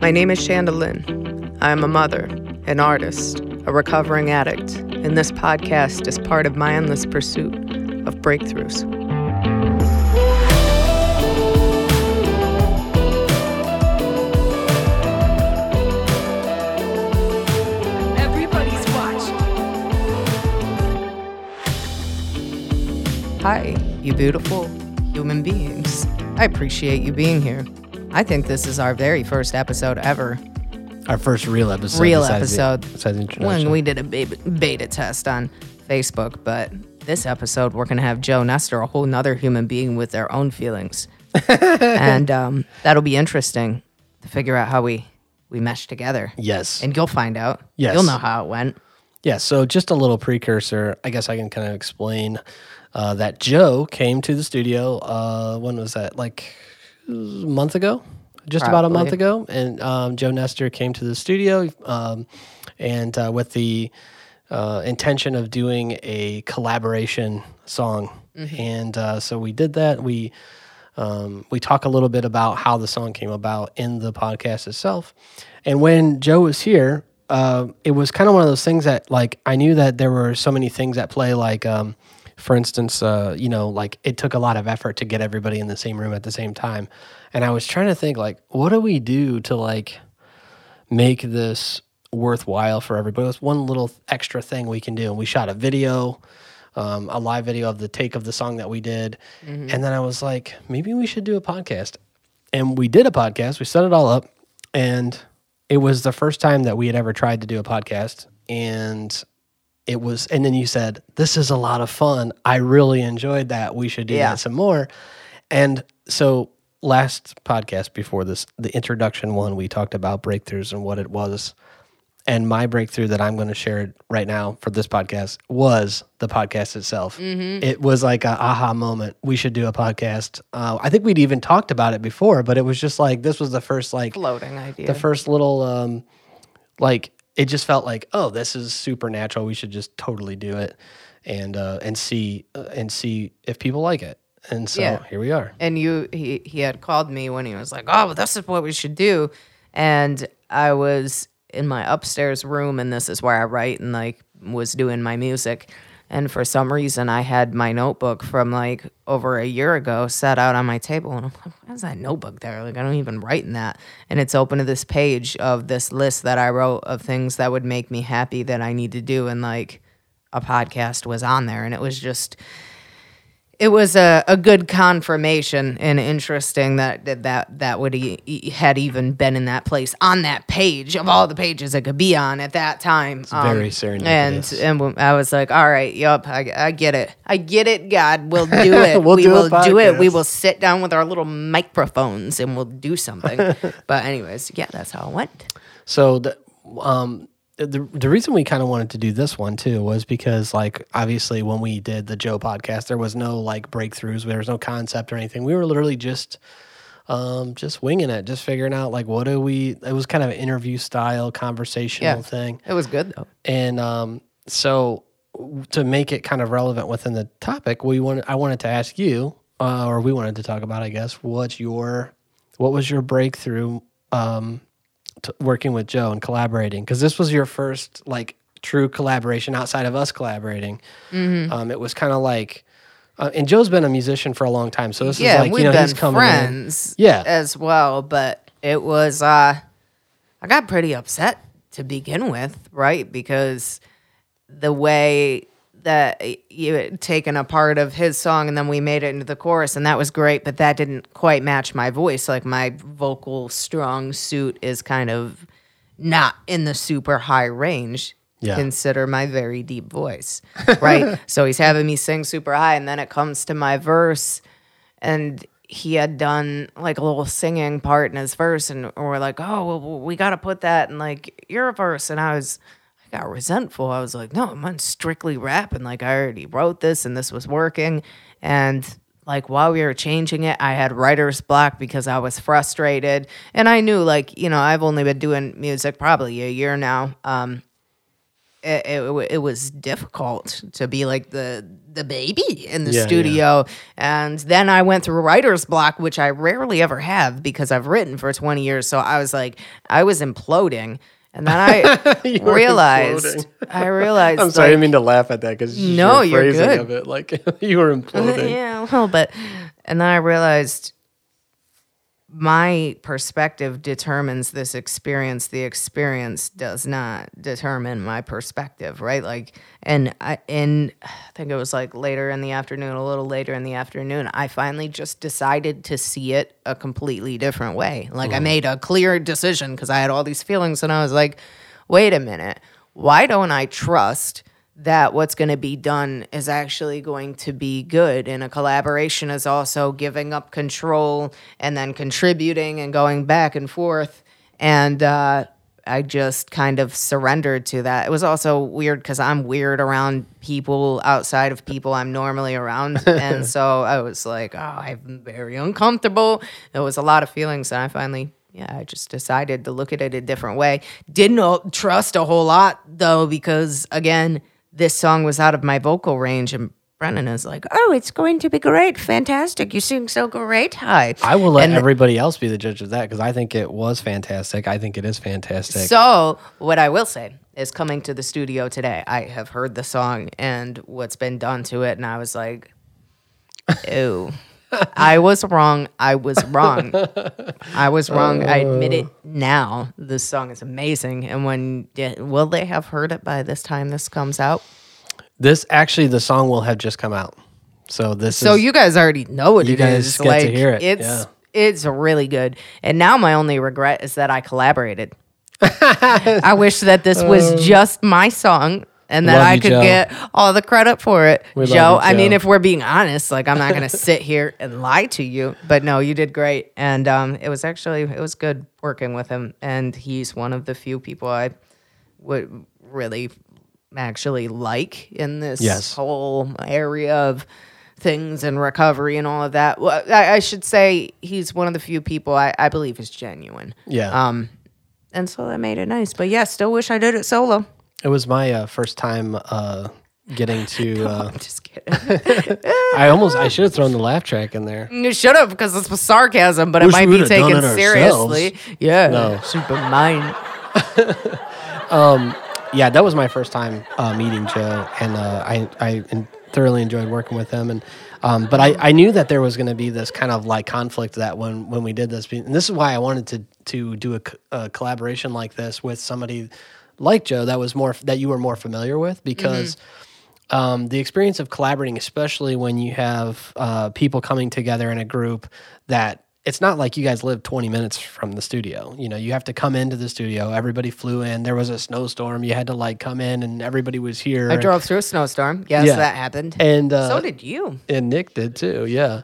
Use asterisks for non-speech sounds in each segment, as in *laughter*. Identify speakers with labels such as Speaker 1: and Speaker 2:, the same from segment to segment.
Speaker 1: My name is Shanda Lynn. I am a mother, an artist, a recovering addict, and this podcast is part of my endless pursuit of breakthroughs.
Speaker 2: Everybody's watching.
Speaker 1: Hi, you beautiful human beings. I appreciate you being here. I think this is our very first episode ever.
Speaker 3: Our first real episode.
Speaker 1: Real
Speaker 3: besides the-
Speaker 1: episode.
Speaker 3: besides the introduction.
Speaker 1: when we did a beta, beta test on Facebook, but this episode we're gonna have Joe Nestor, a whole nother human being with their own feelings, *laughs* and um, that'll be interesting to figure out how we we mesh together.
Speaker 3: yes.
Speaker 1: And you'll find out.
Speaker 3: Yes.
Speaker 1: you'll know how it went.
Speaker 3: yeah. So just a little precursor. I guess I can kind of explain uh, that Joe came to the studio. Uh, when was that? Like a month ago? Just about a month ago. And um, Joe Nestor came to the studio um, and uh, with the uh, intention of doing a collaboration song. And uh, so we did that. We Um, we talk a little bit about how the song came about in the podcast itself. And when Joe was here, uh, it was kind of one of those things that, like, I knew that there were so many things at play. Like, um, for instance, uh, you know, like it took a lot of effort to get everybody in the same room at the same time. And I was trying to think, like, what do we do to, like, make this worthwhile for everybody? That's one little extra thing we can do. And we shot a video um, a live video of the take of the song that we did. And then I was like, maybe we should do a podcast. And we did a podcast. We set it all up. And it was the first time that we had ever tried to do a podcast. And it was, and then you said, this is a lot of fun. I really enjoyed that. We should do
Speaker 1: Yeah.
Speaker 3: that some more. And so last podcast before this, the introduction one, we talked about breakthroughs and what it was. And my breakthrough that I'm going to share right now for this podcast was the podcast itself. It was like a aha moment. We should do a podcast. Uh, I think we'd even talked about it before, but it was just like this was the first like
Speaker 1: Floating idea.
Speaker 3: the first little um, like it just felt like oh this is supernatural. We should just totally do it and uh, and see uh, and see if people like it. And so
Speaker 1: Yeah.
Speaker 3: here we are.
Speaker 1: and you he, he had called me when he was like oh this is what we should do and i was in my upstairs room and this is where i write and like was doing my music and for some reason i had my notebook from like over a year ago set out on my table and i'm like why's that notebook there? Like i don't even write in that. And it's open to this page of this list that i wrote of things that would make me happy that i need to do and like a podcast was on there. And it was just it was a, a good confirmation and interesting that that that, that would e- e- had even been in that place on that page of all the pages it could be on at that time. It's
Speaker 3: very serendipitous.
Speaker 1: And and I was like, all right, yup, I, I get it, I get it. God, we'll *laughs* do it.
Speaker 3: We'll
Speaker 1: we
Speaker 3: do
Speaker 1: will do it. We will sit down with our little microphones and we'll do something. *laughs* but anyways, yeah, that's how it went.
Speaker 3: So the um the the reason we kind of wanted to do this one too was because like obviously when we did the Joe podcast there was no like breakthroughs there was no concept or anything we were literally just um just winging it just figuring out like what do we it was kind of an interview style conversational
Speaker 1: Yeah.
Speaker 3: thing
Speaker 1: It was good though.
Speaker 3: and um so to make it kind of relevant within the topic we wanted I wanted to ask you uh, or we wanted to talk about I guess what's your what was your breakthrough um to working with Joe and collaborating because this was your first like true collaboration outside of us collaborating.
Speaker 1: Mm-hmm.
Speaker 3: Um, it was kind of like, uh, and Joe's been a musician for a long time, so this
Speaker 1: yeah,
Speaker 3: is like
Speaker 1: we've
Speaker 3: you know
Speaker 1: been
Speaker 3: he's coming in.
Speaker 1: friends,
Speaker 3: Yeah.
Speaker 1: as well. But it was, uh, I got pretty upset to begin with, right? Because the way that you had taken a part of his song and then we made it into the chorus, and that was great, but that didn't quite match my voice. Like my vocal strong suit is kind of not in the super high range.
Speaker 3: Yeah.
Speaker 1: Consider my very deep voice, right? *laughs* so he's having me sing super high, and then it comes to my verse, and he had done like a little singing part in his verse, and we're like, oh, well, we got to put that in like your verse, and I was, I got resentful. I was like, no, I'm on strictly rap, and like I already wrote this, and this was working, and like while we were changing it, I had writer's block because I was frustrated, and I knew like you know I've only been doing music probably a year now, um, it, it, it was difficult to be like the the baby in the
Speaker 3: Yeah, yeah.
Speaker 1: studio. And then i went through writer's block which i rarely ever have because i've written for 20 years. So i was like i was imploding and then i *laughs* *laughs* realized i realized
Speaker 3: I'm sorry, I
Speaker 1: like,
Speaker 3: didn't mean to laugh at that because
Speaker 1: No,
Speaker 3: your
Speaker 1: you're
Speaker 3: phrasing
Speaker 1: good.
Speaker 3: of it, like *laughs* you were uh, imploding.
Speaker 1: Yeah, a little bit. And then I realized my perspective determines this experience. The experience does not determine my perspective, right? Like, and I, and I think it was like later in the afternoon, a little later in the afternoon, I finally just decided to see it a completely different way. Like, I made a clear decision because I had all these feelings, and I was like, wait a minute, why don't I trust? That what's going to be done is actually going to be good. And a collaboration is also giving up control and then contributing and going back and forth. And uh, I just kind of surrendered to that. It was also weird because I'm weird around people outside of people I'm normally around. *laughs* and so I was like, oh, I'm very uncomfortable. There was a lot of feelings. And I finally yeah, I just decided to look at it a different way. Didn't trust a whole lot though, because again, this song was out of my vocal range, and Brennan is like, "Oh, it's going to be great, fantastic! You sing so great, hi."
Speaker 3: I will let
Speaker 1: And-
Speaker 3: everybody else be the judge of that because I think it was fantastic. I think it is fantastic.
Speaker 1: So, what I will say is, coming to the studio today, I have heard the song and what's been done to it, and I was like, *laughs* "Ew." I was wrong. I was wrong. I was wrong. I admit it oh. now. This song is amazing. And when will they have heard it by this time this comes out?
Speaker 3: this actually, the song will have just come out. So this is
Speaker 1: So
Speaker 3: is
Speaker 1: you guys already know what
Speaker 3: You
Speaker 1: it
Speaker 3: guys
Speaker 1: is.
Speaker 3: get to hear it,
Speaker 1: it's
Speaker 3: yeah.
Speaker 1: it's really good. And now my only regret is that I collaborated. *laughs* I wish that this was oh. just my song and that
Speaker 3: Love
Speaker 1: I
Speaker 3: you,
Speaker 1: could
Speaker 3: Joe.
Speaker 1: get all the credit for it.
Speaker 3: We love
Speaker 1: Joe,
Speaker 3: you,
Speaker 1: I mean
Speaker 3: Joe.
Speaker 1: if we're being honest, like I'm not going *laughs* to sit here and lie to you, but no, you did great and um it was actually it was good working with him and he's one of the few people I would really actually like in this
Speaker 3: Yes.
Speaker 1: whole area of things and recovery and all of that. Well, I, I should say he's one of the few people I, I believe is genuine.
Speaker 3: yeah.
Speaker 1: Um, and so that made it nice. But yeah, still wish I did it solo.
Speaker 3: It was my uh, first time uh, getting to. *laughs* Uh,
Speaker 1: I'm just kidding. *laughs*
Speaker 3: I almost I should have thrown the laugh track in there.
Speaker 1: you should have because this was sarcasm, but it might
Speaker 3: we
Speaker 1: be
Speaker 3: would've done
Speaker 1: taken
Speaker 3: it
Speaker 1: seriously. Yeah,
Speaker 3: No. *laughs*
Speaker 1: should be mine.
Speaker 3: yeah, that was my first time uh, meeting Joe, and uh, I I en- thoroughly enjoyed working with him. And um, but I, I knew that there was going to be this kind of like conflict that when when we did this, and this is why I wanted to to do a, c- a collaboration like this with somebody like Joe that was more that you were more familiar with because. Um, the experience of collaborating, especially when you have uh, people coming together in a group that it's not like you guys live 20 minutes from the studio. You know, you have to come into the studio. Everybody flew in. There was a snowstorm. You had to like come in and everybody was here.
Speaker 1: I drove through a snowstorm. Yes,
Speaker 3: Yeah.
Speaker 1: that happened.
Speaker 3: And uh,
Speaker 1: so did you.
Speaker 3: and Nick did too. Yeah.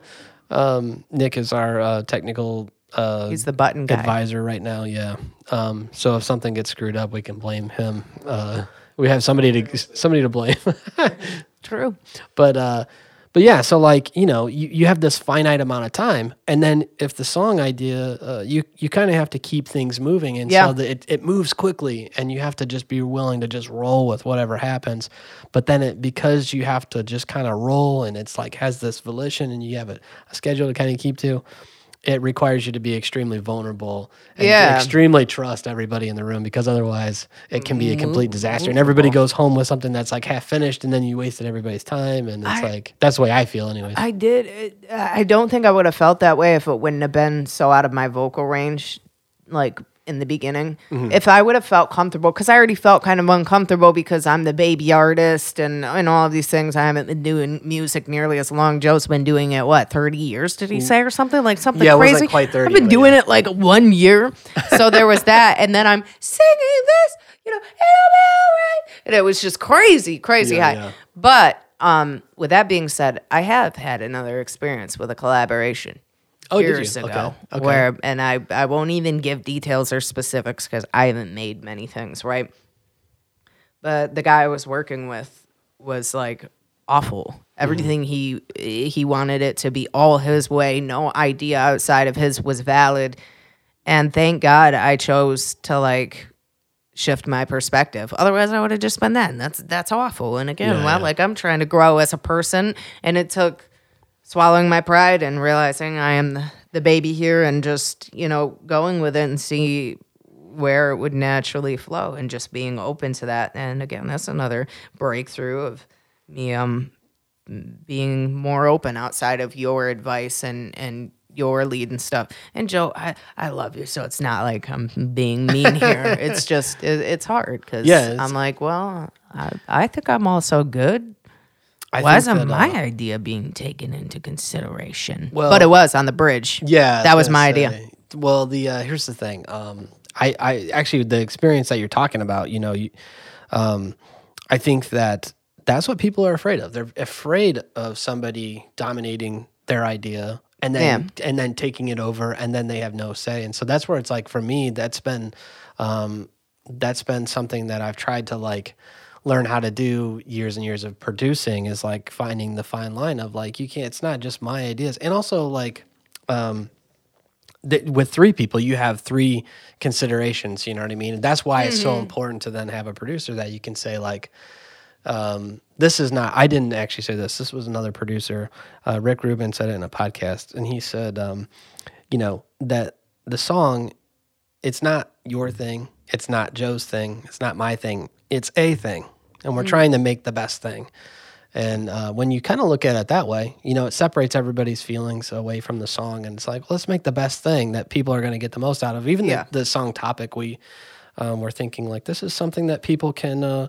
Speaker 3: Um, Nick is our uh, technical uh,
Speaker 1: He's the button guy.
Speaker 3: advisor right now. Yeah. Um, so if something gets screwed up, we can blame him. Uh, we have somebody to somebody to blame. *laughs*
Speaker 1: True.
Speaker 3: but uh but yeah so like you know you, you have this finite amount of time and then if the song idea uh, you you kind of have to keep things moving and
Speaker 1: Yeah.
Speaker 3: so that it, it moves quickly and you have to just be willing to just roll with whatever happens but then it because you have to just kind of roll and it's like has this volition and you have a, a schedule to kind of keep to it requires you to be extremely vulnerable and
Speaker 1: Yeah.
Speaker 3: extremely trust everybody in the room because otherwise it can be a mm-hmm. complete disaster and mm-hmm. everybody goes home with something that's like half finished and then you wasted everybody's time and it's
Speaker 1: I-
Speaker 3: like that's the way I feel anyways.
Speaker 1: I did. It, I don't think I would have felt that way if it wouldn't have been so out of my vocal range, like in the beginning.
Speaker 3: Mm-hmm.
Speaker 1: If I would have felt comfortable, because I already felt kind of uncomfortable because I'm the baby artist and and all of these things. I haven't been doing music nearly as long. Joe's been doing it what thirty years? Did he say or something like something.
Speaker 3: Yeah,
Speaker 1: crazy?
Speaker 3: quite 30,
Speaker 1: I've been doing
Speaker 3: yeah.
Speaker 1: it like one year. So there was that, and then I'm singing this. You know, it'll be all right. And it was just crazy, crazy
Speaker 3: Yeah,
Speaker 1: high.
Speaker 3: yeah.
Speaker 1: But um, with that being said, I have had another experience with a collaboration
Speaker 3: Oh, did you?
Speaker 1: years ago,
Speaker 3: Okay, okay.
Speaker 1: where and I I won't even give details or specifics because I haven't made many things right. But the guy I was working with was like awful. Mm-hmm. Everything he he wanted it to be all his way. No idea outside of his was valid. And thank God I chose to like shift my perspective. Otherwise, I would have just been that. And that's that's awful. And again,
Speaker 3: Yeah,
Speaker 1: well,
Speaker 3: yeah.
Speaker 1: like I'm trying to grow as a person, and it took swallowing my pride and realizing I am the, the baby here, and just you know going with it and see where it would naturally flow, and just being open to that. And again, that's another breakthrough of me um being more open outside of your advice and and your lead and stuff. And Joe, I I love you, so it's not like I'm being mean here. *laughs* it's just it, it's hard because
Speaker 3: Yeah,
Speaker 1: I'm like, well, I, I think I'm also good.
Speaker 3: I
Speaker 1: isn't
Speaker 3: that,
Speaker 1: my
Speaker 3: uh,
Speaker 1: idea being taken into consideration?
Speaker 3: Well-
Speaker 1: but it was on the bridge.
Speaker 3: Yeah,
Speaker 1: that was my idea.
Speaker 3: Well, the uh, here's the thing. Um, I, I actually the experience that you're talking about. You know, you, um, I think that that's what people are afraid of. They're afraid of somebody dominating their idea and then and then taking it over, and then they have no say. And so that's where it's like for me, that's been um, that's been something that I've tried to like learn how to do years and years of producing is like finding the fine line of like you can't it's not just my ideas. And also like um th- with three people you have three considerations you know what i mean? That's why it's so important to then have a producer that you can say like um, this is not i didn't actually say this this was another producer uh, rick rubin said it in a podcast and he said um, you know that the song it's not your thing it's not joe's thing it's not my thing it's a thing and we're trying to make the best thing and uh, when you kind of look at it that way, you know, it separates everybody's feelings away from the song. And it's like, let's make the best thing that people are going to get the most out of. Even
Speaker 1: Yeah.
Speaker 3: the, the song topic, we um, were thinking like, this is something that people can, uh,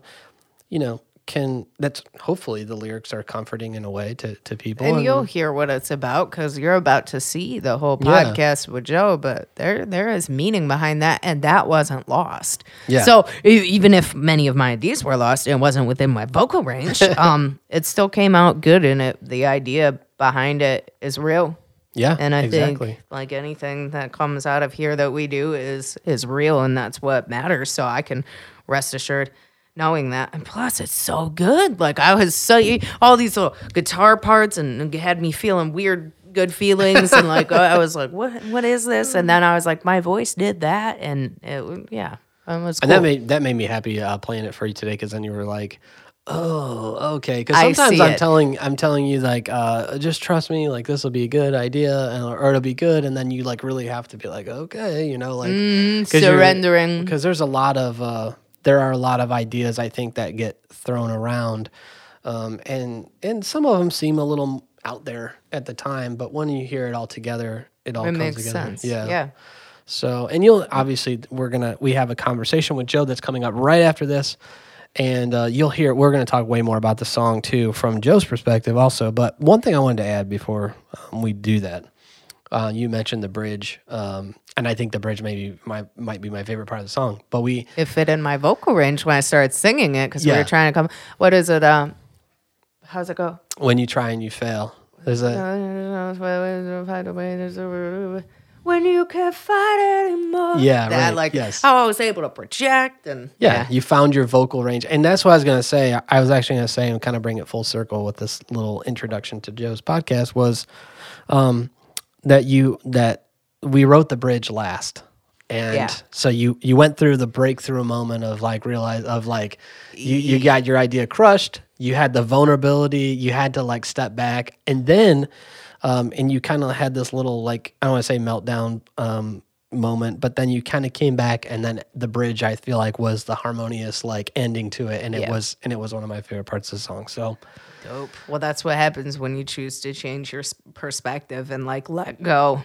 Speaker 3: you know, can, that's hopefully the lyrics are comforting in a way to, to people.
Speaker 1: And you'll hear what it's about because you're about to see the whole
Speaker 3: Yeah.
Speaker 1: podcast with Joe. But there, there is meaning behind that, and that wasn't lost.
Speaker 3: Yeah.
Speaker 1: So even if many of my ideas were lost and wasn't within my vocal range, *laughs* um, it still came out good, and it the idea behind it is real.
Speaker 3: yeah,
Speaker 1: And I
Speaker 3: exactly.
Speaker 1: think like anything that comes out of here that we do is is real, and that's what matters. So I can rest assured knowing that. And plus, it's so good. Like I was so all these little guitar parts, and it had me feeling weird. Good feelings and like I was like, what? What is this? And then I was like, my voice did that, and it yeah, it was
Speaker 3: And that made that made me happy uh, playing it for you today because then you were like, "Oh, okay." Because sometimes I'm
Speaker 1: it.
Speaker 3: telling I'm telling you like, uh, "Just trust me. Like this will be a good idea, and, or it'll be good." And then you like really have to be like, "Okay," you know, like
Speaker 1: Mm, surrendering.
Speaker 3: because there's a lot of uh, there are a lot of ideas I think that get thrown around, um, and and some of them seem a little out there at the time, but when you hear it all together, it all
Speaker 1: it
Speaker 3: comes
Speaker 1: makes
Speaker 3: together.
Speaker 1: sense.
Speaker 3: Yeah,
Speaker 1: yeah.
Speaker 3: so, and you'll obviously we're gonna we have a conversation with Joe that's coming up right after this, and uh, you'll hear we're gonna talk way more about the song too from Joe's perspective also. But one thing I wanted to add before um, we do that, uh, you mentioned the bridge, um, and I think the bridge maybe my might be my favorite part of the song. But we
Speaker 1: It fit in my vocal range when I started singing it because we were trying to come. What is it? Um, how's it go?
Speaker 3: when you try and you fail, there's a
Speaker 1: When you can't fight anymore.
Speaker 3: Yeah,
Speaker 1: that,
Speaker 3: right,
Speaker 1: Like
Speaker 3: yes.
Speaker 1: how I was able to project and
Speaker 3: yeah, you found your vocal range, and that's what I was gonna say. I- I was actually gonna say and kind of bring it full circle with this little introduction to Joe's podcast was um, that you that we wrote the bridge last, and
Speaker 1: Yeah.
Speaker 3: so you you went through the breakthrough moment of like realize of like you you got your idea crushed, you had the vulnerability, you had to like step back, and then um, and you kind of had this little like I don't want to say meltdown um, moment, but then you kind of came back, and then the bridge I feel like was the harmonious like ending to it, and it
Speaker 1: Yeah.
Speaker 3: was and it was one of my favorite parts of the song. So
Speaker 1: Dope. Well, that's what happens when you choose to change your s- perspective and like let go.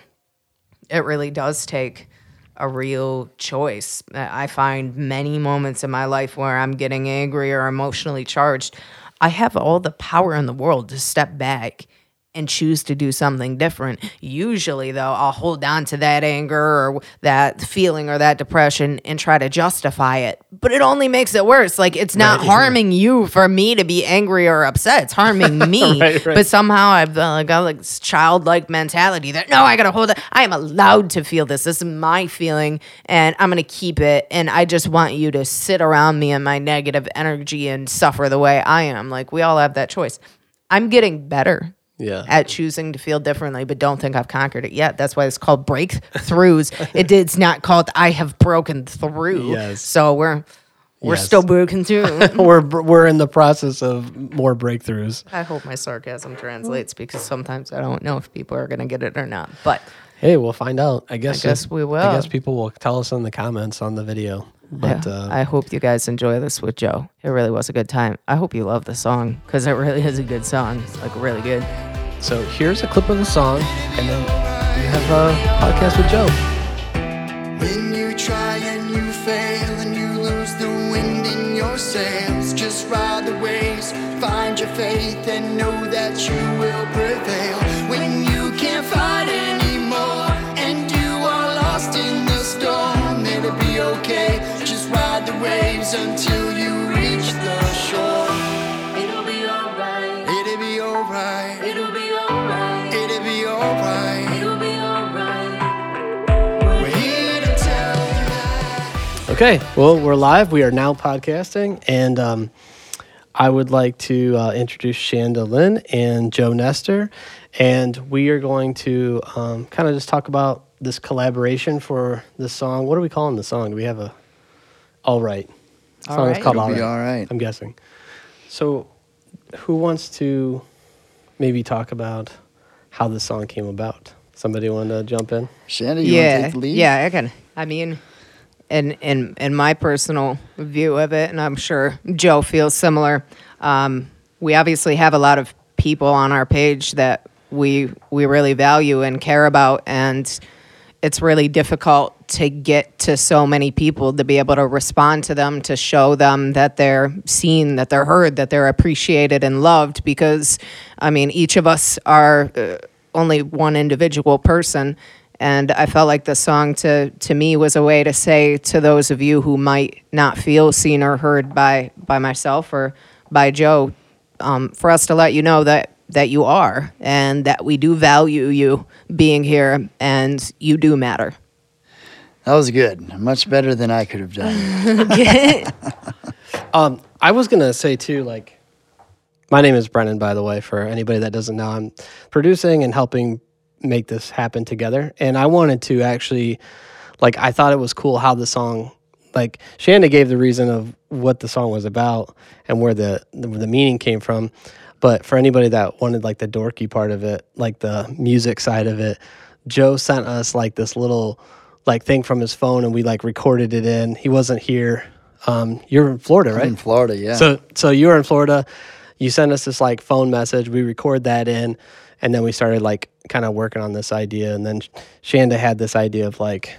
Speaker 1: It really does take a real choice. I I find many moments in my life where I'm getting angry or emotionally charged. I have all the power in the world to step back and choose to do something different. Usually, though, I'll hold on to that anger or that feeling or that depression and try to justify it. But it only makes it worse. Like, it's not
Speaker 3: Right.
Speaker 1: harming you for me to be angry or upset. It's harming *laughs* me.
Speaker 3: Right, right.
Speaker 1: But somehow I've uh, got like this childlike mentality that no, I gotta hold it. I am allowed to feel this. This is my feeling, and I'm gonna keep it. And I just want you to sit around me in my negative energy and suffer the way I am. Like we all have that choice. I'm getting better
Speaker 3: Yeah.
Speaker 1: at choosing to feel differently, but don't think I've conquered it yet. That's why it's called breakthroughs. *laughs* it it's not called I have broken through.
Speaker 3: Yes.
Speaker 1: So we're we're
Speaker 3: Yes.
Speaker 1: still broken through. *laughs*
Speaker 3: we're we're in the process of more breakthroughs.
Speaker 1: I hope my sarcasm translates because sometimes I don't know if people are going to get it or not. But
Speaker 3: Hey, we'll find out. I guess.
Speaker 1: I guess we will.
Speaker 3: I guess people will tell us in the comments on the video. But
Speaker 1: yeah,
Speaker 3: uh,
Speaker 1: I hope you guys enjoy this with Joe. It really was a good time. I hope you love the song because it really is a good song. It's like really good.
Speaker 3: So here's a clip of the song, and then we have a podcast with Joe.
Speaker 4: When you try and you fail and you lose the wind in your sails, just ride the waves, find your faith and know that you will prevail. When you can't fight anymore and you are lost in the storm, it'll be okay. Just ride the waves until you
Speaker 3: Okay, well, we're live. We are now podcasting, and um, I would like to uh, introduce Shanda Lynn and Joe Nestor, and we are going to um, kind of just talk about this collaboration for this song. What are we calling the song? Do we have a? All right. The
Speaker 1: All
Speaker 3: song is
Speaker 1: Right.
Speaker 3: called
Speaker 4: It'll
Speaker 3: All
Speaker 4: be
Speaker 3: right.
Speaker 4: all right.
Speaker 3: I'm guessing. So, who wants to maybe talk about how the song came about? Somebody want to jump in?
Speaker 4: Shanda, you want to
Speaker 1: yeah,
Speaker 4: take the lead?
Speaker 1: yeah, I can. I mean, in in in my personal view of it, and I'm sure Joe feels similar. Um, we obviously have a lot of people on our page that we we really value and care about, and it's really difficult to get to so many people to be able to respond to them, to show them that they're seen, that they're heard, that they're appreciated and loved. Because, I mean, each of us are uh, only one individual person. And I felt like the song to, to me was a way to say to those of you who might not feel seen or heard by, by myself or by Joe, um, for us to let you know that that you are and that we do value you being here and you do matter.
Speaker 4: That was good. Much better than I could have done. *laughs*
Speaker 3: Um, I was gonna say too, like, my name is Brennan, by the way. For anybody that doesn't know, I'm producing and helping make this happen together. And I wanted to actually, like, I thought it was cool how the song, like, Shanda gave the reason of what the song was about and where the the, the meaning came from. But for anybody that wanted like the dorky part of it, like the music side of it, Joe sent us like this little like thing from his phone, and we like recorded it in. He wasn't here. Um, you're in Florida, right?
Speaker 4: In Florida, yeah.
Speaker 3: So so you were in Florida. You sent us this like phone message. We record that in, and then we started like kind of working on this idea. And then Shanda had this idea of like,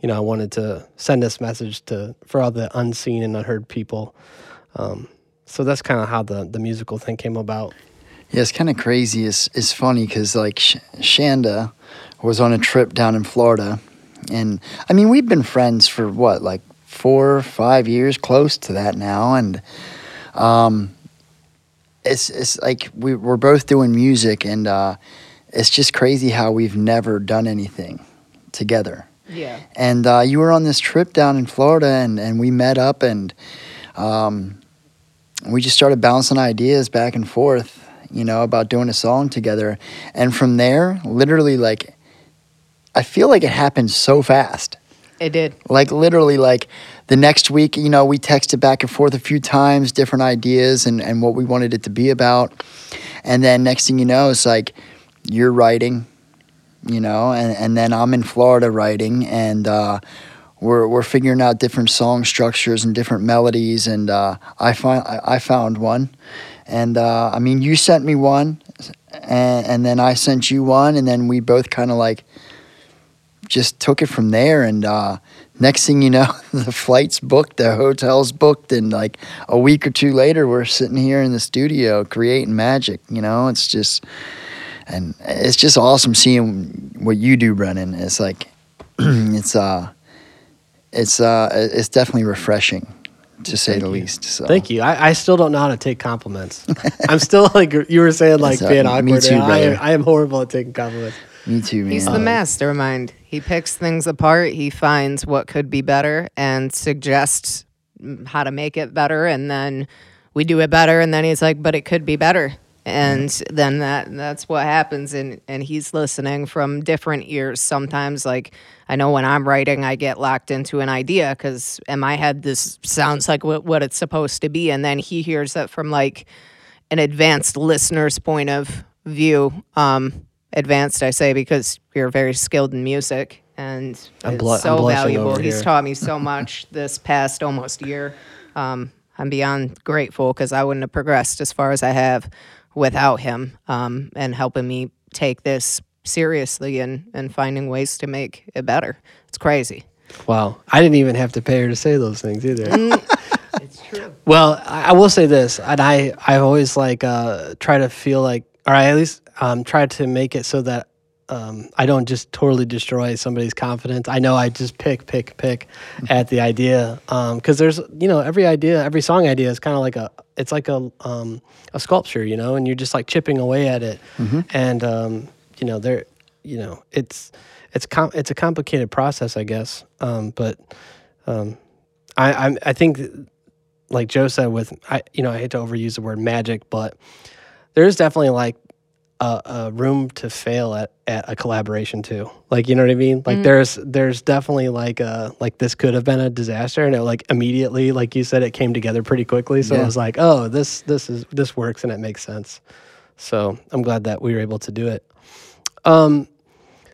Speaker 3: you know, I wanted to send this message to for all the unseen and unheard people. Um, so that's kind of how the the musical thing came about.
Speaker 4: Yeah, it's kind of crazy. It's, it's funny because, like, Sh- Shanda was on a trip down in Florida. And, I mean, we've been friends for what, like four or five years, close to that now. And um, it's, it's like we, we're both doing music, and uh, it's just crazy how we've never done anything together.
Speaker 1: Yeah.
Speaker 4: And uh, you were on this trip down in Florida, and, and we met up, and um, we just started bouncing ideas back and forth, you know, about doing a song together. And from there, literally, like, I feel like it happened so fast.
Speaker 1: It did.
Speaker 4: Like, literally, like, the next week, you know, we texted back and forth a few times, different ideas and, and what we wanted it to be about. And then next thing you know, it's like you're writing, you know, and, and then I'm in Florida writing, and uh, we're we're figuring out different song structures and different melodies. And uh, I find I, found one, and uh, I mean, you sent me one, and, and then I sent you one, and then we both kind of like just took it from there. And uh, next thing you know, *laughs* the flight's booked, the hotel's booked, and like a week or two later, we're sitting here in the studio creating magic. You know, it's just and it's just awesome seeing what you do, Brennan. It's like *clears throat* it's uh it's uh it's definitely refreshing to say the least. So
Speaker 3: Thank you. I, I still don't know how to take compliments. *laughs* I'm still like you were saying, like
Speaker 4: That's, uh,
Speaker 3: being
Speaker 4: me
Speaker 3: awkward.
Speaker 4: too,
Speaker 3: I. I am horrible at taking compliments.
Speaker 4: Me too, man.
Speaker 1: He's the mastermind. He picks things apart. He finds what could be better and suggests mm, how to make it better. And then we do it better. And then he's like, but it could be better. and then that that's what happens and and he's listening from different ears sometimes like i know when i'm writing i get locked into an idea because in my head this sounds like what, what it's supposed to be and then he hears it from like an advanced listener's point of view um advanced i say because you're very skilled in music and
Speaker 3: I'm
Speaker 1: it's
Speaker 3: blu- I'm
Speaker 1: so valuable he's taught me so *laughs* much this past almost year um i'm beyond grateful because i wouldn't have progressed as far as i have without him um, and helping me take this seriously and, and finding ways to make it better. It's crazy.
Speaker 3: Wow. I didn't even have to pay her to say those things either. *laughs*
Speaker 1: It's true.
Speaker 3: Well, I, I will say this, and I I always like uh, try to feel like, or I at least um, try to make it so that um, I don't just totally destroy somebody's confidence. I know I just pick, pick, pick at the idea because there's you know every idea, every song idea is kind of like a it's like a um, a sculpture, you know, and you're just like chipping away at it, and um, you know there, you know it's it's com- it's a complicated process, I guess, um, but. Um, I, I'm, I think like Joe said, with I, you know, I hate to overuse the word magic, but there's definitely like a, a room to fail at, at a collaboration too. Like, you know what I mean? Like, there's there's definitely like a like this could have been a disaster, and it like immediately, like you said, it came together pretty quickly. So
Speaker 4: Yeah.
Speaker 3: it was like, oh, this this is this works and it makes sense. So I'm glad that we were able to do it. Um,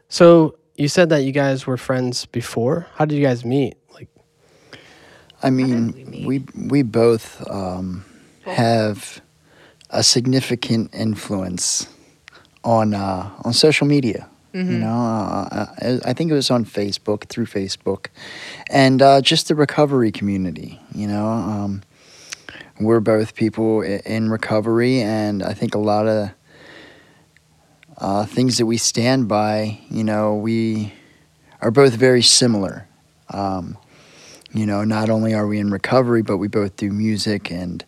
Speaker 3: so you said that you guys were friends before. How did you guys meet? Like,
Speaker 4: I mean,
Speaker 1: meet?
Speaker 4: we we both um, have a significant influence on uh, on social media. You know, uh, I, I think it was on Facebook through Facebook, and uh, just the recovery community. You know, um, we're both people in recovery, and I think a lot of uh, things that we stand by. You know, we are both very similar. Um, you know, not only are we in recovery, but we both do music and,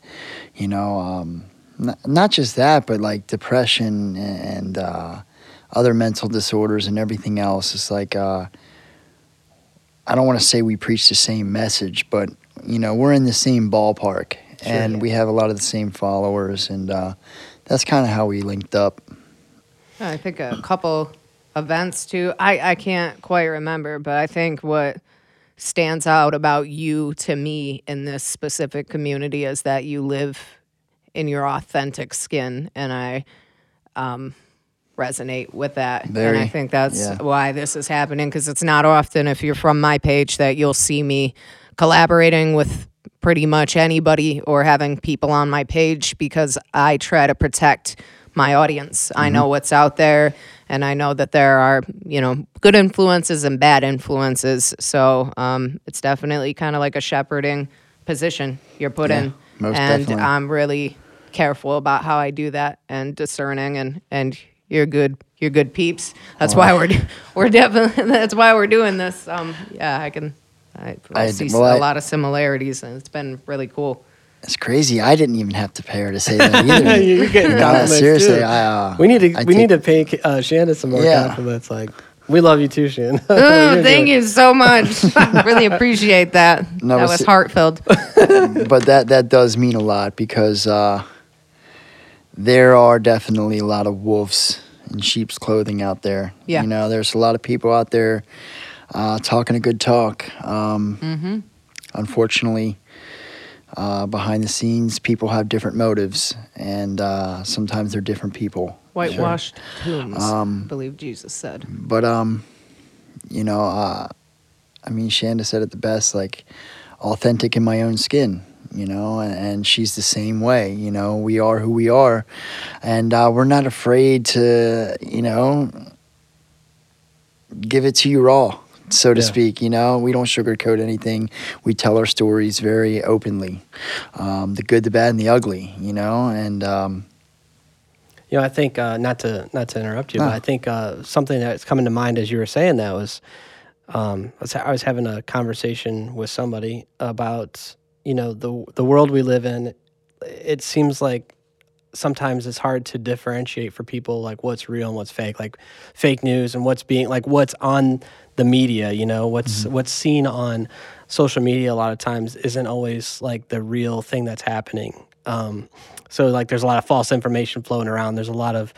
Speaker 4: you know, um, not, not just that, but like depression and uh, other mental disorders and everything else. It's like, uh, I don't want to say we preach the same message, but, you know, we're in the same ballpark and
Speaker 1: yeah.
Speaker 4: we have a lot of the same followers. And uh, that's kind of how we linked up.
Speaker 1: I think a couple events too. I, I can't quite remember, but I think what stands out about you to me in this specific community is that you live in your authentic skin, and I um, resonate with that. and I think that's
Speaker 4: yeah.
Speaker 1: why this is happening because it's not often if you're from my page that you'll see me collaborating with pretty much anybody or having people on my page because I try to protect my audience. I know what's out there and I know that there are, you know, good influences and bad influences. So um, it's definitely kind of like a shepherding position you're put
Speaker 4: Yeah,
Speaker 1: in. and
Speaker 4: definitely.
Speaker 1: I'm really careful about how I do that and discerning and and you're good you're good peeps. That's why we're *laughs* we're definitely that's why we're doing this. Um yeah, I can I, I
Speaker 4: I-
Speaker 1: see
Speaker 4: well,
Speaker 1: a
Speaker 4: I-
Speaker 1: lot of similarities and it's been really cool.
Speaker 4: It's crazy. I didn't even have to pay her to say that either. *laughs*
Speaker 3: You're getting
Speaker 4: No,
Speaker 3: compliments
Speaker 4: seriously,
Speaker 3: too.
Speaker 4: I, uh,
Speaker 3: we need to
Speaker 4: I
Speaker 3: we
Speaker 4: take-
Speaker 3: need to pay uh, Shannon some more
Speaker 4: Yeah.
Speaker 3: compliments. Like we love you too, Shannon. *laughs*
Speaker 1: Oh, thank you so much. I really appreciate that.
Speaker 4: No,
Speaker 1: that was heartfelt.
Speaker 4: but that that does mean a lot because uh, there are definitely a lot of wolves in sheep's clothing out there.
Speaker 1: Yeah.
Speaker 4: you know, there's a lot of people out there uh, talking a good talk. Um,
Speaker 1: Mm-hmm.
Speaker 4: Unfortunately, uh, behind the scenes, people have different motives, and uh, sometimes they're different people.
Speaker 1: Whitewashed tombs,
Speaker 4: Um,
Speaker 1: I believe Jesus said.
Speaker 4: But um, you know, uh, I mean, Shanda said it the best. Like, authentic in my own skin. You know, and, and she's the same way. You know, we are who we are, and uh, we're not afraid to, you know, give it to you raw, so to
Speaker 3: Yeah.
Speaker 4: speak. You know, we don't sugarcoat anything. We tell our stories very openly, um, the good, the bad, and the ugly. You know, and um,
Speaker 3: You know, I think uh, not to not to interrupt you,
Speaker 4: No.
Speaker 3: but I think uh, something that's coming to mind as you were saying that was, um, I was, I was having a conversation with somebody about you know the the world we live in. It seems like sometimes it's hard to differentiate for people like what's real and what's fake, like fake news and what's being like what's on the media. You know, what's what's seen on social media a lot of times isn't always like the real thing that's happening. Um, So like there's a lot of false information floating around. There's a lot of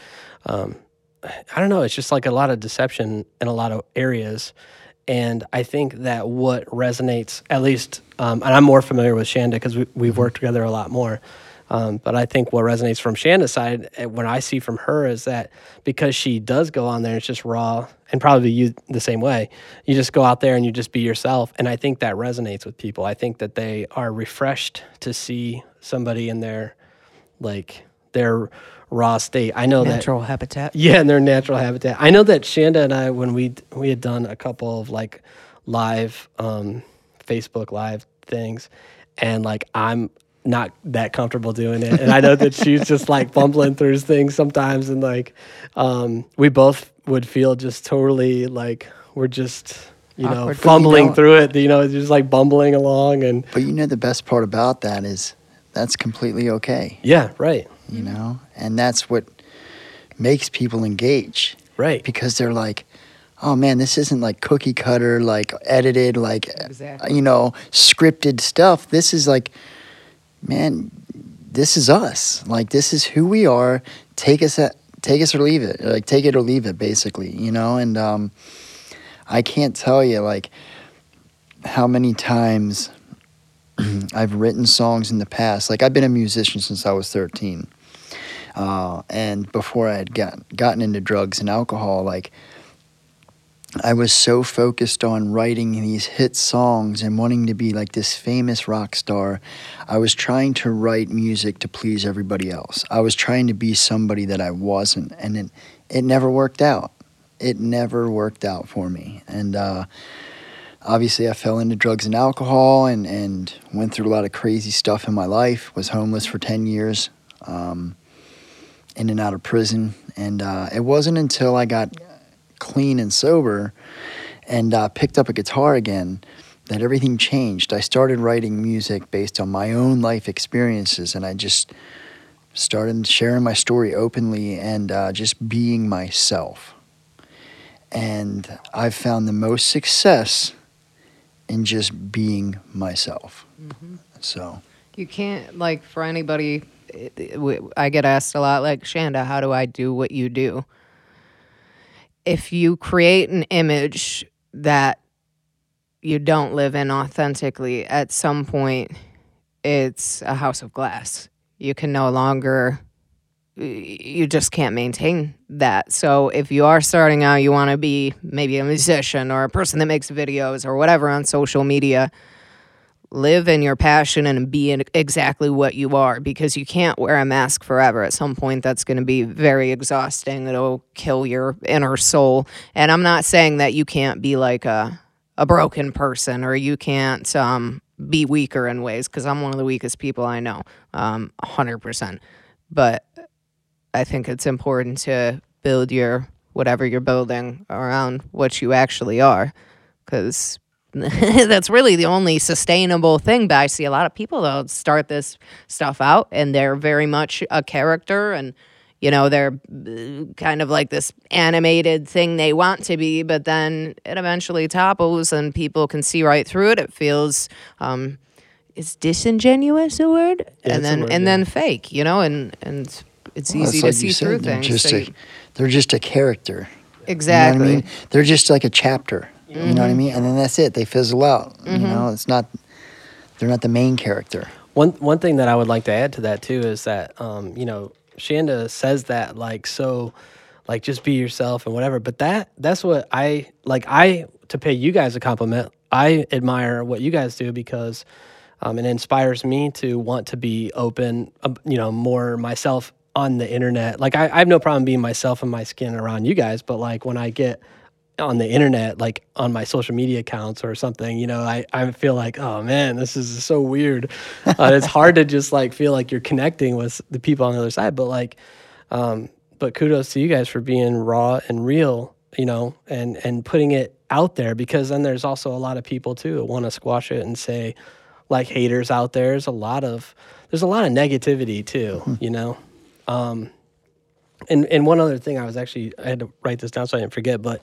Speaker 3: um, I don't know, it's just like a lot of deception in a lot of areas. And I think that what resonates, at least, um, and I'm more familiar with Shanda because we, we've worked together a lot more. Um, but I think what resonates from Shanda's side, eh, what I see from her is that because she does go on there, it's just raw, and probably you the same way. You just go out there and you just be yourself, and I think that resonates with people. I think that they are refreshed to see somebody in their like their raw state. I know that
Speaker 1: Natural habitat. *laughs*
Speaker 3: yeah, in their natural habitat. I know that Shanda and I, when we we had done a couple of like live um, Facebook live things, and like I'm not that comfortable doing it, and I know that she's *laughs* just like fumbling through things sometimes, and like um, we both would feel just totally like we're just you know
Speaker 1: Awkward.
Speaker 3: fumbling
Speaker 4: You know-
Speaker 3: through it, you know, just like bumbling along, and
Speaker 4: But you know the best part about that is that's completely okay.
Speaker 3: yeah, right,
Speaker 4: You know, and that's what makes people engage
Speaker 3: right,
Speaker 4: because they're like, oh man, this isn't like cookie cutter, like edited, like
Speaker 1: Exactly.
Speaker 4: you know, scripted stuff. This is like, man, this is us. Like this is who we are. Take us at, take us or leave it. Like take it or leave it, basically. You know, and um, I can't tell you like how many times *clears throat* I've written songs in the past. Like I've been a musician since I was thirteen. Uh, and before I had got, gotten into drugs and alcohol, like I was so focused on writing these hit songs and wanting to be like this famous rock star. I was trying to write music to please everybody else. I was trying to be somebody that I wasn't, and it it never worked out. It never worked out for me, and uh, obviously I fell into drugs and alcohol, and and went through a lot of crazy stuff in my life. Was homeless for ten years. Um, in and out of prison. And uh, it wasn't until I got clean and sober and uh, picked up a guitar again that everything changed. I started writing music based on my own life experiences, and I just started sharing my story openly and uh, just being myself. And I've found the most success in just being myself. Mm-hmm. So.
Speaker 1: You can't like for anybody. it- it- w- I get asked a lot, like Shanda, how do I do what you do? If you create an image that you don't live in authentically, at some point, it's a house of glass. You can no longer. You just can't maintain that. So if you are starting out, you want to be maybe a musician or a person that makes videos or whatever on social media live in your passion and be exactly what you are because you can't wear a mask forever. At some point, that's going to be very exhausting. It'll kill your inner soul. And I'm not saying that you can't be like a a broken person or you can't um, be weaker in ways because I'm one of the weakest people I know, um, 100%. But I think it's important to build your whatever you're building around what you actually are because *laughs* that's really the only sustainable thing. But I see a lot of people that'll start this stuff out and they're very much a character and you know they're uh, kind of like this animated thing they want to be, but then it eventually topples and people can see right through it. It feels um, is disingenuous a word,
Speaker 3: Yeah,
Speaker 1: and
Speaker 3: a
Speaker 1: then
Speaker 3: word,
Speaker 1: and
Speaker 3: yeah.
Speaker 1: then fake, you know, and and it's
Speaker 4: Well,
Speaker 1: easy
Speaker 4: it's
Speaker 1: to
Speaker 4: like
Speaker 1: see
Speaker 4: you
Speaker 1: through
Speaker 4: said, they're
Speaker 1: things.
Speaker 4: Just
Speaker 1: so
Speaker 4: a,
Speaker 1: you-
Speaker 4: they're just a character.
Speaker 1: exactly.
Speaker 4: You know what I mean? They're just like a chapter. You know
Speaker 1: Mm-hmm.
Speaker 4: what I mean? And then that's it. They fizzle out. You know, it's not. They're not the main character.
Speaker 3: One one thing that I would like to add to that too is that um, you know Shanda says that like so like just be yourself and whatever. But that that's what I like. I to pay you guys a compliment. I admire what you guys do because um, it inspires me to want to be open. uh, you know, more myself on the internet. Like I, I have no problem being myself and my skin around you guys. But like when I get on the internet, like on my social media accounts or something, you know, I, I feel like, oh man, this is so weird. *laughs* Uh, it's hard to just like feel like you're connecting with the people on the other side. But like, um, but kudos to you guys for being raw and real, you know, and and putting it out there because then there's also a lot of people too that want to squash it and say, like haters out there. There's a lot of there's a lot of negativity too, you know. Um, and and one other thing, I was actually I had to write this down so I didn't forget, but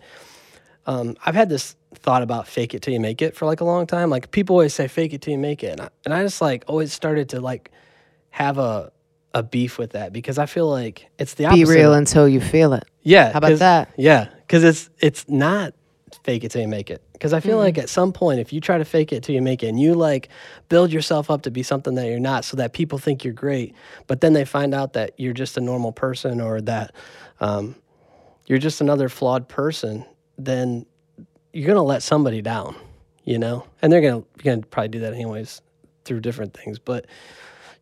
Speaker 3: um, I've had this thought about fake it till you make it for like a long time. Like people always say fake it till you make it, and I, and I just like always started to like have a a beef with that because I feel like it's the
Speaker 1: Be real until you feel it.
Speaker 3: yeah.
Speaker 1: How about that?
Speaker 3: Yeah, because it's it's not fake it till you make it. Because I feel
Speaker 1: Mm-hmm.
Speaker 3: like at some point, if you try to fake it till you make it, and you like build yourself up to be something that you're not, so that people think you're great, but then they find out that you're just a normal person or that um, you're just another flawed person, then you're gonna let somebody down, you know, and they're gonna you're gonna probably do that anyways through different things. But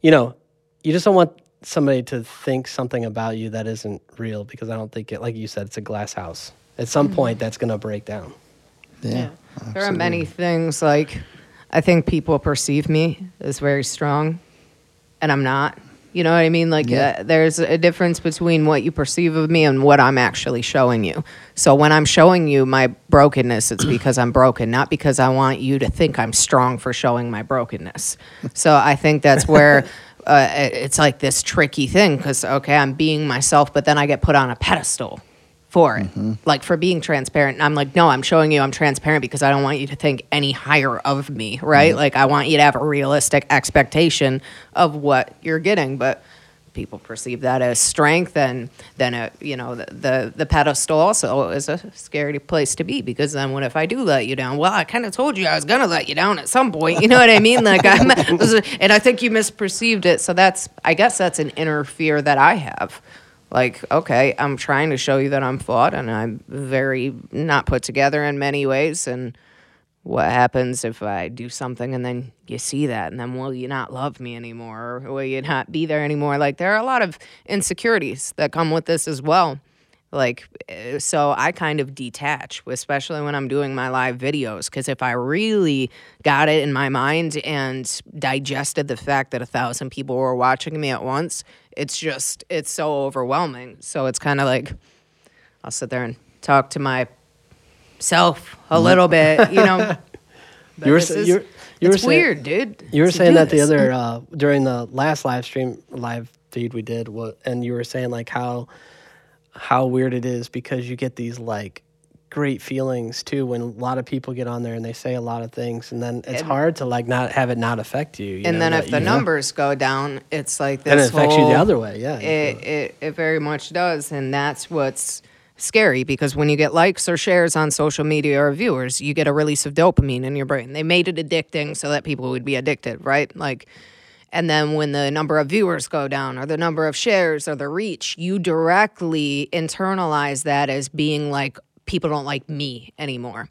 Speaker 3: you know, you just don't want somebody to think something about you that isn't real because I don't think it, like you said, it's a glass house. At some
Speaker 1: Mm-hmm.
Speaker 3: point, that's gonna break down.
Speaker 4: Yeah.
Speaker 1: There are many things like I think people perceive me as very strong, and I'm not. You know what I mean? Like,
Speaker 4: Yeah.
Speaker 1: uh, there's a difference between what you perceive of me and what I'm actually showing you. So when I'm showing you my brokenness, it's *clears throat* because I'm broken, not because I want you to think I'm strong for showing my brokenness. *laughs* So I think that's where. Uh, it's like this tricky thing because okay, I'm being myself, but then I get put on a pedestal for it, mm-hmm. like for being transparent. And I'm like, no, I'm showing you I'm transparent because I don't want you to think any higher of me, right? Mm-hmm. Like, I want you to have a realistic expectation of what you're getting. But people perceive that as strength, and then it, you know, the, the the pedestal also is a scary place to be because then what if I do let you down? Well, I kind of told you I was gonna let you down at some point. You know what I mean? Like, I'm, *laughs* and I think you misperceived it. So that's, I guess, that's an inner fear that I have like okay i'm trying to show you that i'm flawed and i'm very not put together in many ways. And what happens if i do something and then you see that and then will you not love me anymore? Or will you not be there anymore? Like there are a lot of insecurities that come with this as well like eh, so i kind of detach especially when i'm doing my live videos because if i really got it in my mind and digested the fact that a thousand people were watching me at once it's just it's so overwhelming. So it's kind of like i'll sit there and talk to myself a little bit you know? *laughs*
Speaker 3: You were
Speaker 1: is-
Speaker 3: you were- you were
Speaker 1: it's
Speaker 3: saying-
Speaker 1: weird dude
Speaker 3: You were saying
Speaker 1: do
Speaker 3: that the other *laughs* uh, during the last live stream live feed we did, what, and you were saying like how how weird it is because you get these like great feelings too when a lot of people get on there and they say a lot of things, and then it's
Speaker 1: And-
Speaker 3: hard to like not have it not affect you. you
Speaker 1: and
Speaker 3: know,
Speaker 1: then if the numbers go down it's like this
Speaker 3: then it affects you the other way. Yeah,
Speaker 1: it, it, it very much does and that's what's scary because when you get likes or shares on social media or viewers you get a release of dopamine in your brain they made it addicting so that people would be addicted right like and then when the number of viewers go down or the number of shares or the reach you directly internalize that as being like people don't like me anymore.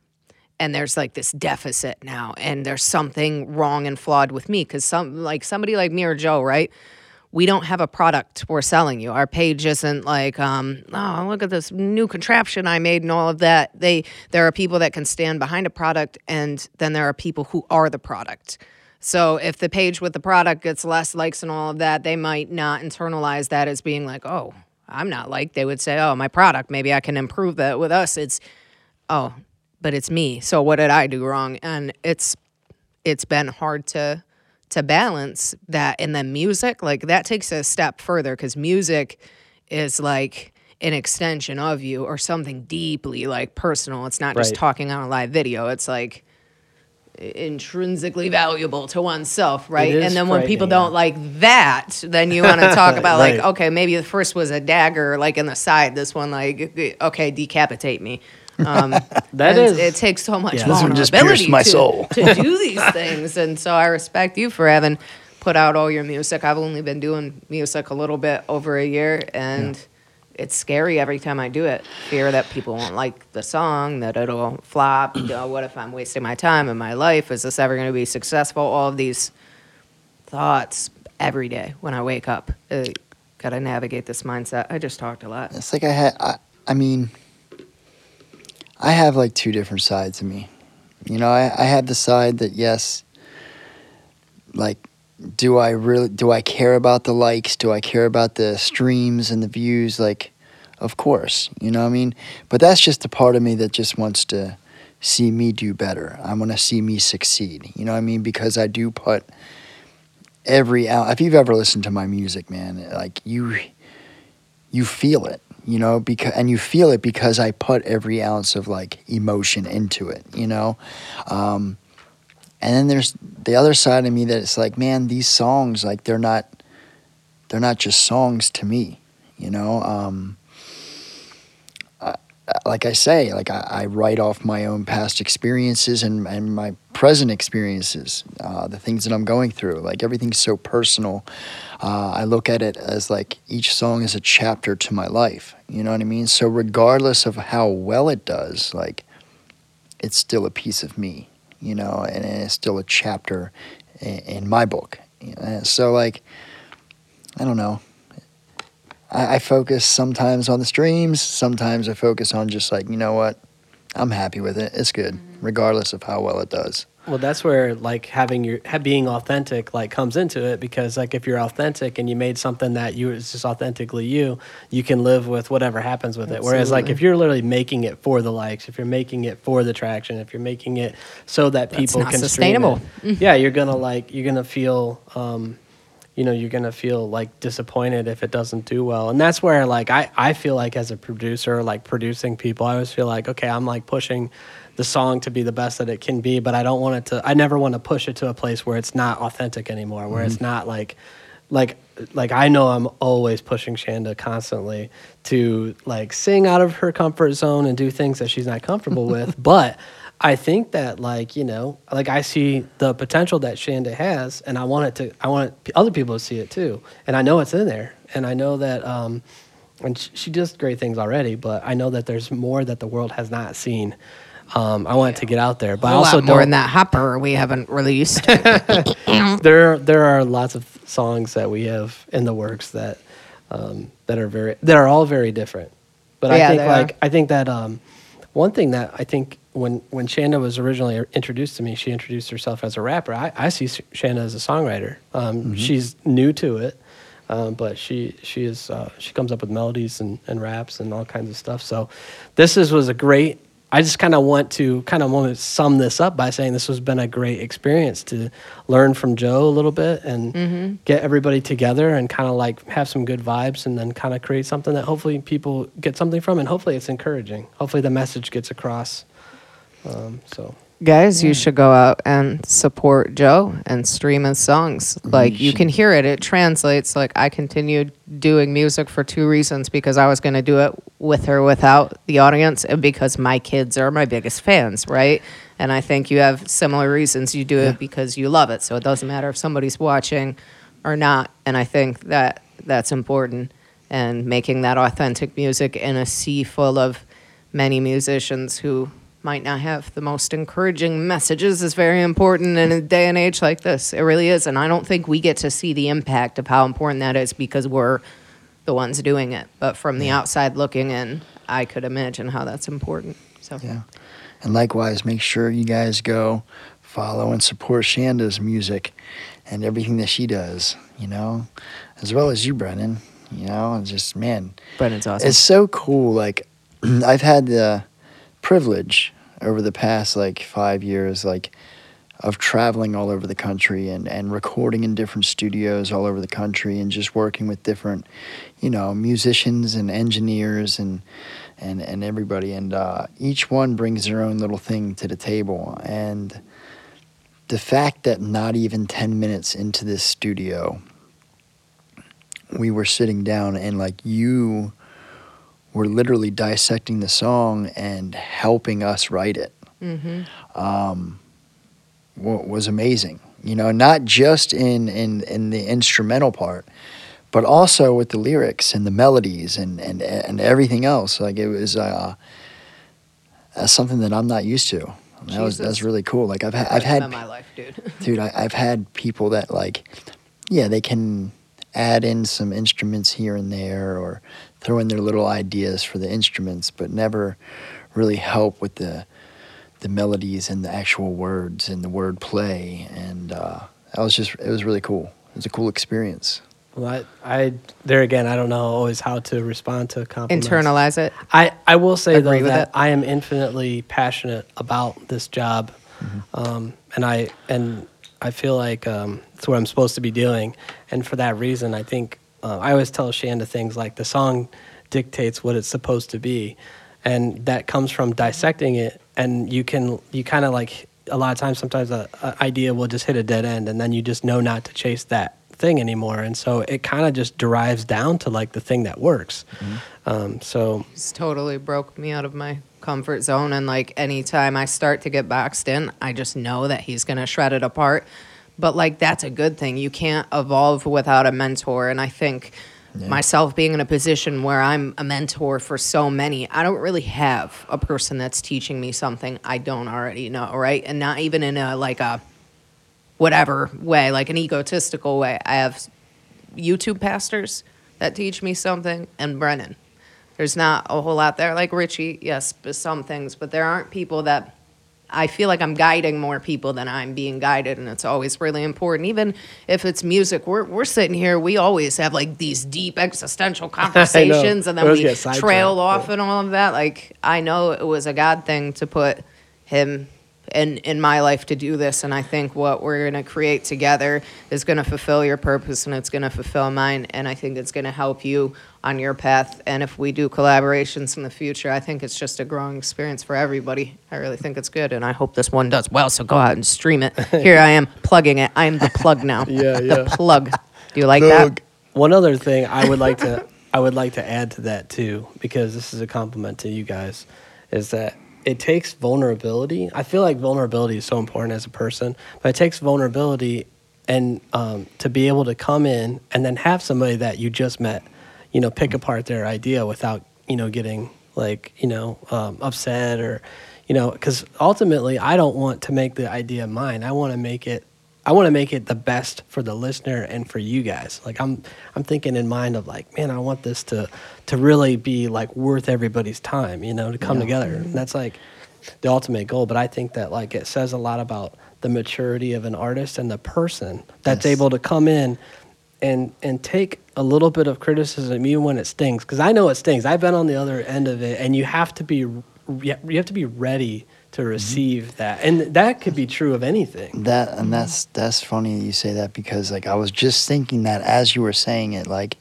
Speaker 1: And there's like this deficit now and there's something wrong and flawed with me because some like somebody like me or joe right? We don't have a product we're selling you. Our page isn't like um oh look at this new contraption i made and all of that. They there are people that can stand behind a product and then there are people who are the product so if the page with the product gets less likes and all of that they might not internalize that as being like oh i'm not liked. They would say oh my product maybe i can improve that with us. It's oh but it's me. So what did i do wrong? And it's it's been hard to to balance that and then music like that takes a step further because music is like an extension of you or something deeply like personal. It's not just talking on a live video. It's like intrinsically valuable to oneself right? and then when people don't like that then you want to talk *laughs* about like okay maybe the first was a dagger like in the side this one like okay decapitate me. Um *laughs*
Speaker 3: That
Speaker 1: and
Speaker 3: is-
Speaker 1: it takes so much
Speaker 3: Yeah.
Speaker 4: This one just
Speaker 1: vulnerability
Speaker 4: pierced my
Speaker 1: to,
Speaker 4: soul.
Speaker 1: to do *laughs* these things and so i respect you for having put out all your music. I've only been doing music a little bit over a year and it's scary every time i do it. Fear that people won't like the song that it'll flop you know, what if i'm wasting my time and my life? Is this ever going to be successful? All of these thoughts every day when i wake up. Uh, gotta navigate this mindset. I just talked a lot.
Speaker 4: It's like I had. I, I mean, I have like two different sides of me. You know, I, I have the side that yes, like, do I really do I care about the likes? Do I care about the streams and the views? Like, of course, you know what I mean. But that's just a part of me that just wants to see me do better. I want to see me succeed. You know what I mean? Because I do put every out. If you've ever listened to my music, man, like you you feel it, you know, because and you feel it because I put every ounce of like emotion into it, you know. Um, and then there's the other side of me that it's like, man, these songs like they're not they're not just songs to me. You know, um, like I say, like I, I write off my own past experiences and, and my present experiences, uh, the things that I'm going through. Like everything's so personal. Uh, I look at it as like each song is a chapter to my life. You know what I mean? So regardless of how well it does, like it's still a piece of me. You know, and it's still a chapter in, in my book. Uh, So like, I don't know. I, I focus sometimes on the streams. Sometimes I focus on just like you know what, I'm happy with it. It's good, regardless of how well it does.
Speaker 3: Well, that's where like having your being authentic like comes into it because like if you're authentic and you made something that you is just authentically you, you can live with whatever happens with it. Whereas like if you're literally making it for the likes, if you're making it for the traction, if you're making it so that people
Speaker 1: not
Speaker 3: can
Speaker 1: sustainable.
Speaker 3: it, yeah, you're gonna like you're gonna feel. um you know you're gonna feel like disappointed if it doesn't do well and that's where like i i feel like as a producer like producing people i always feel like okay i'm like pushing the song to be the best that it can be but i don't want it to i never want to push it to a place where it's not authentic anymore where it's not like like like i know i'm always pushing shanda constantly to like sing out of her comfort zone and do things that she's not comfortable *laughs* with but I think that like you know like I see the potential that Shanda has, and I want it to I want it, other people to see it too, and I know it's in there, and I know that um, and sh- she does great things already, but I know that there's more that the world has not seen. Um, I want it to get out there, but I
Speaker 1: a
Speaker 3: also
Speaker 1: lot more
Speaker 3: don't.
Speaker 1: in that hopper we haven't released. *laughs*
Speaker 3: There there are lots of songs that we have in the works that um, that are very that are all very different. But I think like
Speaker 1: are.
Speaker 3: I think that um, one thing that I think when when Shanda was originally introduced to me, she introduced herself as a rapper. I, I see Shanda as a songwriter. Um, She's new to it, um, but she she is uh, she comes up with melodies and, and raps and all kinds of stuff. So this is was a great. I just kind of want to kind of want to sum this up by saying this has been a great experience to learn from Joe a little bit and get everybody together and kind of like have some good vibes and then kind of create something that hopefully people get something from and hopefully it's encouraging. Hopefully the message gets across. Um, so
Speaker 1: Guys, you should go out and support Joe and stream his songs. Like you can hear it; it translates. Like I continued doing music for two reasons: because I was going to do it with or without the audience, and because my kids are my biggest fans, right? And I think you have similar reasons. You do it because you love it, so it doesn't matter if somebody's watching or not. And I think that that's important. And making that authentic music in a sea full of many musicians who might not have the most encouraging messages is very important in a day and age like this. It really is. And I don't think we get to see the impact of how important that is because we're the ones doing it. But from the outside looking in, I could imagine how that's important. So
Speaker 4: Yeah. And likewise, make sure you guys go follow and support Shanda's music and everything that she does, you know, as well as you, Brennan. You know, and just, man,
Speaker 1: Brennan's awesome.
Speaker 4: it's so cool. Like, *clears throat* I've had the privilege over the past like five years, like, of traveling all over the country and, and recording in different studios all over the country and just working with different, you know, musicians and engineers and and, and everybody. And uh, each one brings their own little thing to the table. And the fact that not even 10 minutes into this studio, we were sitting down and like you were literally dissecting the song and helping us write it
Speaker 1: mm-hmm.
Speaker 4: um, wa- was amazing. You know, not just in, in, in the instrumental part, but also with the lyrics and the melodies and, and, and everything else. Like it was uh, that's something that I'm not used to. That was that's really cool. Like I've had, I've had
Speaker 1: my life, dude. *laughs*
Speaker 4: dude, I, I've had people that like, yeah, they can add in some instruments here and there or throw in their little ideas for the instruments, but never really help with the the melodies and the actual words and the word play. And uh, that was just, it was really cool. It was a cool experience.
Speaker 3: well, I, I there again I don't know always how to respond to compliments.
Speaker 1: Internalize it.
Speaker 3: I, I will say
Speaker 1: Agree
Speaker 3: though that
Speaker 1: it.
Speaker 3: I am infinitely passionate about this job, um, and I and I feel like um, it's what I'm supposed to be doing, and for that reason, I think uh, I always tell Shanda things like the song dictates what it's supposed to be, and that comes from dissecting it, and you can you kind of like a lot of times sometimes a, a idea will just hit a dead end, and then you just know not to chase that thing anymore, and so it kind of just derives down to like the thing that works. Um, so
Speaker 1: It's totally broke me out of my comfort zone. And like anytime I start to get boxed in, I just know that he's going to shred it apart. But like that's a good thing. You can't evolve without a mentor. And I think myself being in a position where I'm a mentor for so many, I don't really have a person that's teaching me something I don't already know, right? And not even in a like a whatever way, like an egotistical way. I have YouTube pastors that teach me something, and Brennan. There's not a whole lot there. Like Richie, yes, but some things, but there aren't people that I feel like I'm guiding more people than I'm being guided, and it's always really important. Even if it's music, we're we're sitting here, we always have like these deep existential *laughs* conversations, and then we trail off
Speaker 3: yeah.
Speaker 1: and all of that. Like I know it was a God thing to put him in in my life to do this, and I think what we're gonna create together is gonna fulfill your purpose, and it's gonna fulfill mine, and I think it's gonna help you on your path. And if we do collaborations in the future, I think it's just a growing experience for everybody. I really think it's good, and I hope this one does well. So go out and stream it. *laughs* Here I am plugging it. I am the plug now.
Speaker 3: Yeah, *laughs* yeah.
Speaker 1: The plug. Do you like
Speaker 4: Plug.
Speaker 1: that?
Speaker 3: One other thing I would like to I would like to add to that too, because this is a compliment to you guys, is that it takes vulnerability. I feel like vulnerability is so important as a person, but it takes vulnerability and um, to be able to come in and then have somebody that you just met, you know, pick apart their idea without you know getting like you know um, upset or you know because ultimately I don't want to make the idea mine. I want to make it I want to make it the best for the listener and for you guys. Like I'm I'm thinking in mind of like, man, I want this to to really be like worth everybody's time, you know, to come together. And that's like the ultimate goal, but I think that like it says a lot about the maturity of an artist and the person that's
Speaker 4: Yes.
Speaker 3: able to come in and and take a little bit of criticism even when it stings because I know it stings. I've been on the other end of it and you have to be you have to be ready to mm-hmm. receive that. And that could be true of anything.
Speaker 4: That and that's that's funny you say that because like I was just thinking that as you were saying it, like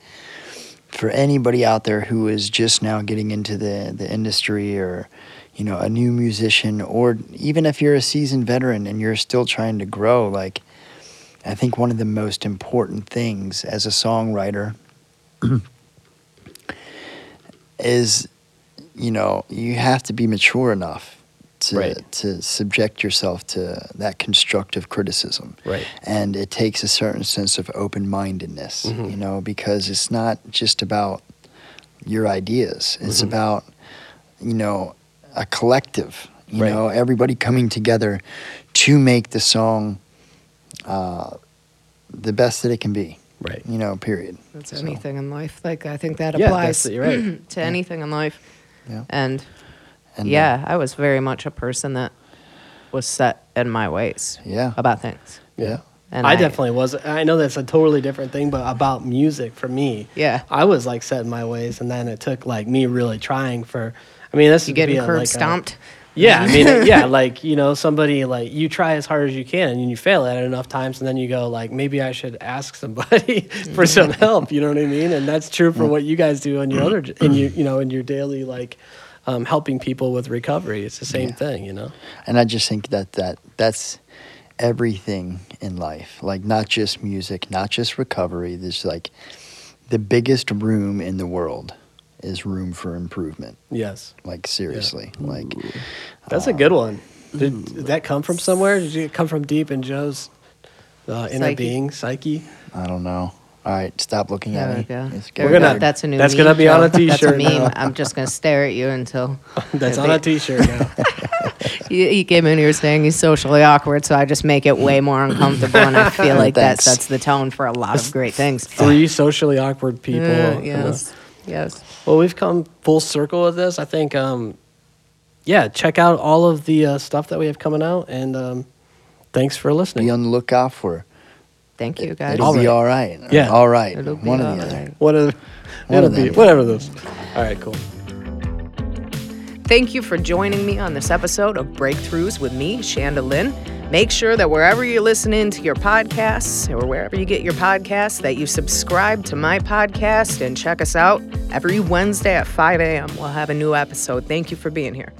Speaker 4: for anybody out there who is just now getting into the the industry or you know a new musician or even if you're a seasoned veteran and you're still trying to grow, like I think one of the most important things as a songwriter *clears throat* is you know you have to be mature enough to
Speaker 3: Right.
Speaker 4: to subject yourself to that constructive criticism
Speaker 3: Right.
Speaker 4: and it takes a certain sense of open-mindedness
Speaker 3: Mhm.
Speaker 4: you know because it's not just about your ideas it's
Speaker 3: Mhm.
Speaker 4: about you know a collective you
Speaker 3: Right.
Speaker 4: know everybody coming together to make the song uh, the best that it can be
Speaker 3: Right.
Speaker 4: you know period
Speaker 1: That's
Speaker 4: So,
Speaker 1: anything in life. Like I think that applies
Speaker 3: that's- you're right. *clears throat*
Speaker 1: to anything in life.
Speaker 4: Yeah.
Speaker 1: And,
Speaker 4: and,
Speaker 1: yeah, I was very much a person that was set in my ways
Speaker 4: yeah
Speaker 1: about things.
Speaker 4: yeah
Speaker 1: And
Speaker 3: I, definitely was. I know that's a totally different thing, but about music for me,
Speaker 1: Yeah.
Speaker 3: I was like set in my ways, and then it took like me really trying for. I mean, this
Speaker 1: You
Speaker 3: is
Speaker 1: getting
Speaker 3: be
Speaker 1: curb
Speaker 3: like a-
Speaker 1: stomped.
Speaker 3: yeah, I mean, *laughs* yeah, like you know, somebody like you try as hard as you can, and you fail at it enough times, and then you go like, maybe I should ask somebody *laughs* for some *laughs* help. You know what I mean? And that's true for mm. what you guys do in your other, in your, you know, in your daily like, um, helping people with recovery. It's the same
Speaker 4: Yeah.
Speaker 3: thing, you know.
Speaker 4: and i just think that that that's everything in life like not just music not just recovery there's like the biggest room in the world is room for improvement
Speaker 3: Yes,
Speaker 4: like seriously like
Speaker 3: that's a good one. Did, did that come from somewhere? Did it come from deep in Joe's uh, inner
Speaker 1: Psyche.
Speaker 3: being psyche?
Speaker 4: i don't know all right stop looking
Speaker 1: There
Speaker 4: at
Speaker 1: we
Speaker 4: me
Speaker 1: go.
Speaker 4: It's
Speaker 1: There
Speaker 3: We're gonna-
Speaker 1: That's a new.
Speaker 3: that's gonna be on a
Speaker 1: Joe. That's a
Speaker 3: t-shirt
Speaker 1: meme.
Speaker 3: now.
Speaker 1: I'm just gonna stare at you until. *laughs*
Speaker 3: That's on a T-shirt now. *laughs*
Speaker 1: He, he came in here saying he's socially awkward, so I just make it way more uncomfortable, and I *laughs* feel like that sets the tone for a lot of great things.
Speaker 3: Three socially awkward people.
Speaker 1: Uh, yes, yes.
Speaker 3: Well, we've come full circle with this. I think, um, yeah, check out all of the uh, stuff that we have coming out, and um, thanks for listening.
Speaker 4: be on the lookout for
Speaker 1: Thank you, guys.
Speaker 4: it'll
Speaker 3: All
Speaker 4: be
Speaker 3: right.
Speaker 4: all right
Speaker 3: Yeah.
Speaker 4: all right
Speaker 1: It'll be
Speaker 4: one or
Speaker 1: all
Speaker 4: the other
Speaker 1: right.
Speaker 3: What are,
Speaker 4: One
Speaker 3: it'll
Speaker 4: of
Speaker 3: be
Speaker 4: them.
Speaker 3: whatever those. All right, cool.
Speaker 1: Thank you for joining me on this episode of Breakthroughs with me, Shanda Lynn. Make sure that wherever you're listening to your podcasts or wherever you get your podcasts, that you subscribe to my podcast and check us out every Wednesday at 5 a.m. We'll have a new episode. Thank you for being here.